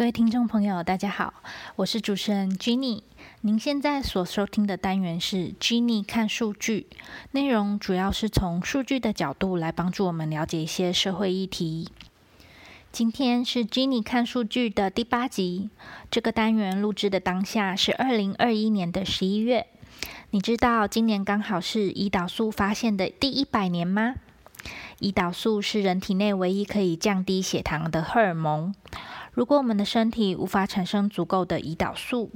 各位听众朋友，大家好，我是主持人 Jenny。您现在所收听的单元是 Jenny 看数据，内容主要是从数据的角度来帮助我们了解一些社会议题。今天是 Jenny 看数据的第八集。这个单元录制的当下是二零二一年的十一月。你知道今年刚好是胰岛素发现的第一百年吗？胰岛素是人体内唯一可以降低血糖的荷尔蒙。如果我们的身体无法产生足够的胰岛素，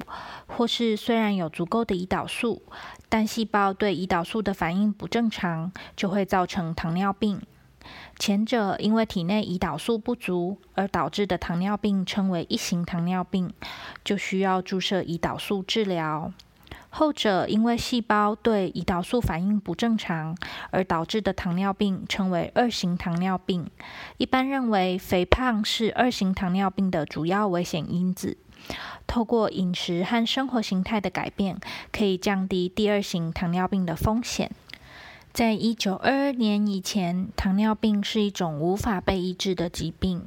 或是虽然有足够的胰岛素，但细胞对胰岛素的反应不正常，就会造成糖尿病。前者因为体内胰岛素不足而导致的糖尿病称为一型糖尿病，就需要注射胰岛素治疗。后者因为细胞对胰岛素反应不正常而导致的糖尿病称为二型糖尿病。一般认为，肥胖是二型糖尿病的主要危险因子。透过饮食和生活形态的改变，可以降低第二型糖尿病的风险。在一九二二年以前，糖尿病是一种无法被医治的疾病。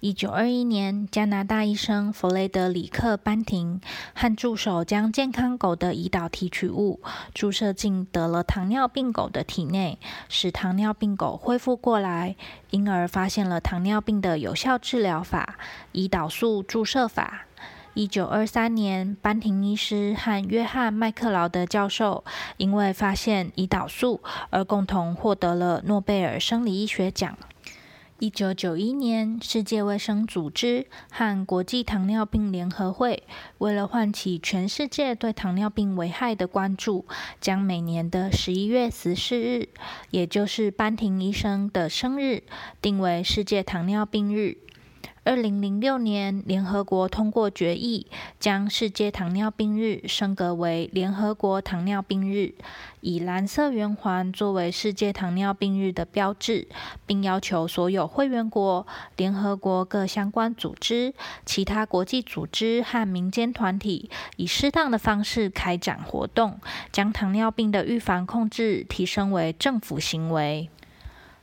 一九二一年，加拿大医生弗雷德里克·班廷和助手将健康狗的胰岛提取物注射进得了糖尿病狗的体内，使糖尿病狗恢复过来，因而发现了糖尿病的有效治疗法——胰岛素注射法。一九二三年，班廷医师和约翰·麦克劳德教授因为发现胰岛素而共同获得了诺贝尔生理医学奖。一九九一年，世界卫生组织和国际糖尿病联合会为了唤起全世界对糖尿病危害的关注，将每年的十一月十四日，也就是班廷医生的生日，定为世界糖尿病日。二零零六年，联合国通过决议，将世界糖尿病日升格为联合国糖尿病日，以蓝色圆环作为世界糖尿病日的标志，并要求所有会员国、联合国各相关组织、其他国际组织和民间团体，以适当的方式开展活动，将糖尿病的预防控制提升为政府行为。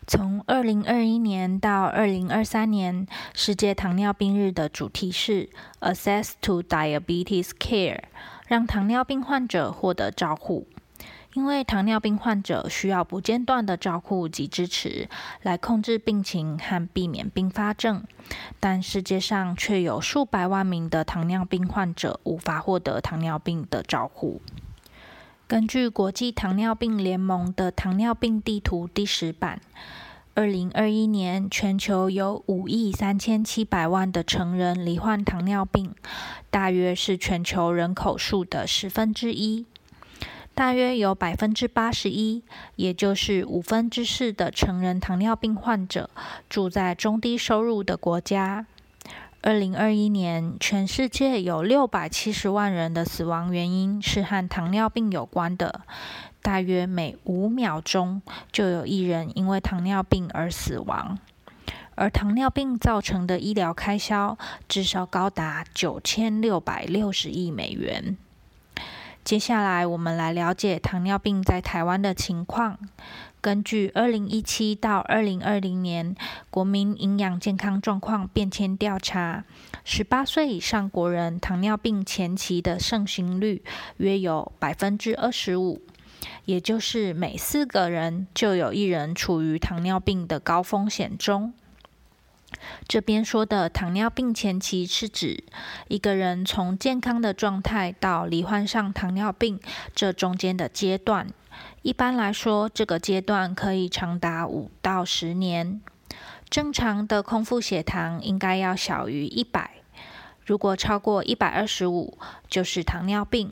从二零二一年到二零二三年，世界糖尿病日的主题是 “Access to Diabetes Care”，让糖尿病患者获得照护。因为糖尿病患者需要不间断的照护及支持，来控制病情和避免并发症，但世界上却有数百万名的糖尿病患者无法获得糖尿病的照护。根据国际糖尿病联盟的糖尿病地图第十版，二零二一年全球有五亿三千七百万的成人罹患糖尿病，大约是全球人口数的十分之一。大约有百分之八十一，也就是五分之四的成人糖尿病患者住在中低收入的国家。二零二一年，全世界有六百七十万人的死亡原因是和糖尿病有关的，大约每五秒钟就有一人因为糖尿病而死亡，而糖尿病造成的医疗开销至少高达九千六百六十亿美元。接下来，我们来了解糖尿病在台湾的情况。根据二零一七到二零二零年国民营养健康状况变迁调查，十八岁以上国人糖尿病前期的盛行率约有百分之二十五，也就是每四个人就有一人处于糖尿病的高风险中。这边说的糖尿病前期是指一个人从健康的状态到罹患上糖尿病这中间的阶段。一般来说，这个阶段可以长达五到十年。正常的空腹血糖应该要小于一百，如果超过一百二十五，就是糖尿病。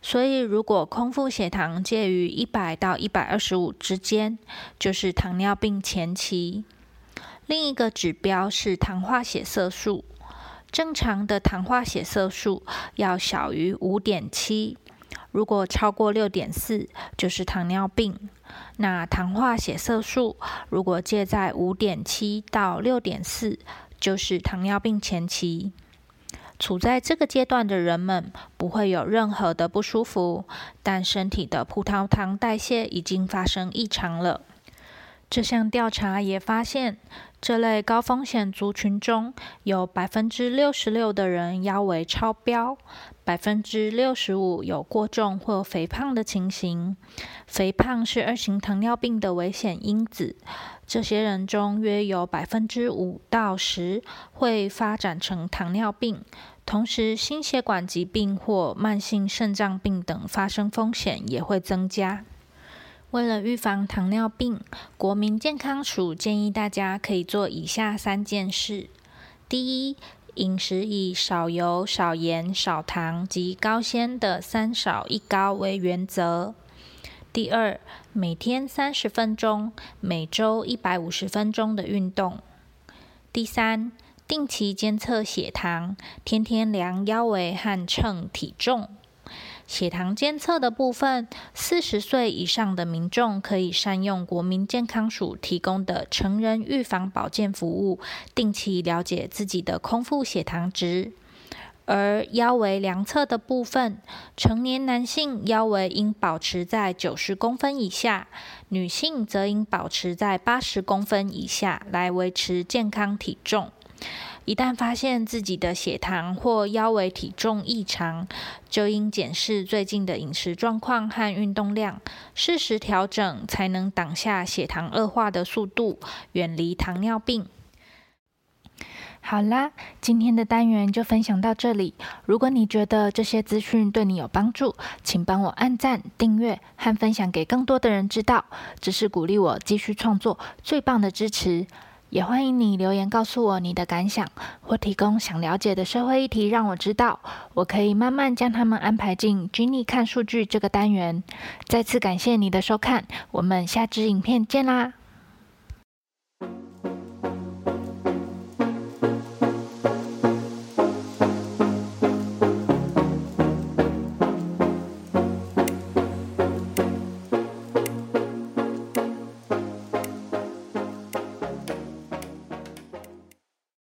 所以，如果空腹血糖介于一百到一百二十五之间，就是糖尿病前期。另一个指标是糖化血色素，正常的糖化血色素要小于五点七。如果超过六点四，就是糖尿病。那糖化血色素如果介在五点七到六点四，就是糖尿病前期。处在这个阶段的人们不会有任何的不舒服，但身体的葡萄糖代谢已经发生异常了。这项调查也发现，这类高风险族群中有百分之六十六的人腰围超标，百分之六十五有过重或肥胖的情形。肥胖是二型糖尿病的危险因子。这些人中约有百分之五到十会发展成糖尿病，同时心血管疾病或慢性肾脏病等发生风险也会增加。为了预防糖尿病，国民健康署建议大家可以做以下三件事：第一，饮食以少油、少盐、少糖及高纤的“三少一高”为原则；第二，每天三十分钟，每周一百五十分钟的运动；第三，定期监测血糖，天天量腰围和称体重。血糖监测的部分，四十岁以上的民众可以善用国民健康署提供的成人预防保健服务，定期了解自己的空腹血糖值。而腰围量测的部分，成年男性腰围应保持在九十公分以下，女性则应保持在八十公分以下，来维持健康体重。一旦发现自己的血糖或腰围体重异常，就应检视最近的饮食状况和运动量，适时调整，才能挡下血糖恶化的速度，远离糖尿病。好啦，今天的单元就分享到这里。如果你觉得这些资讯对你有帮助，请帮我按赞、订阅和分享给更多的人知道，这是鼓励我继续创作最棒的支持。也欢迎你留言告诉我你的感想或提供想了解的社会议题让我知道。我可以慢慢将他们安排进军力看数据这个单元。再次感谢你的收看我们下支影片见啦。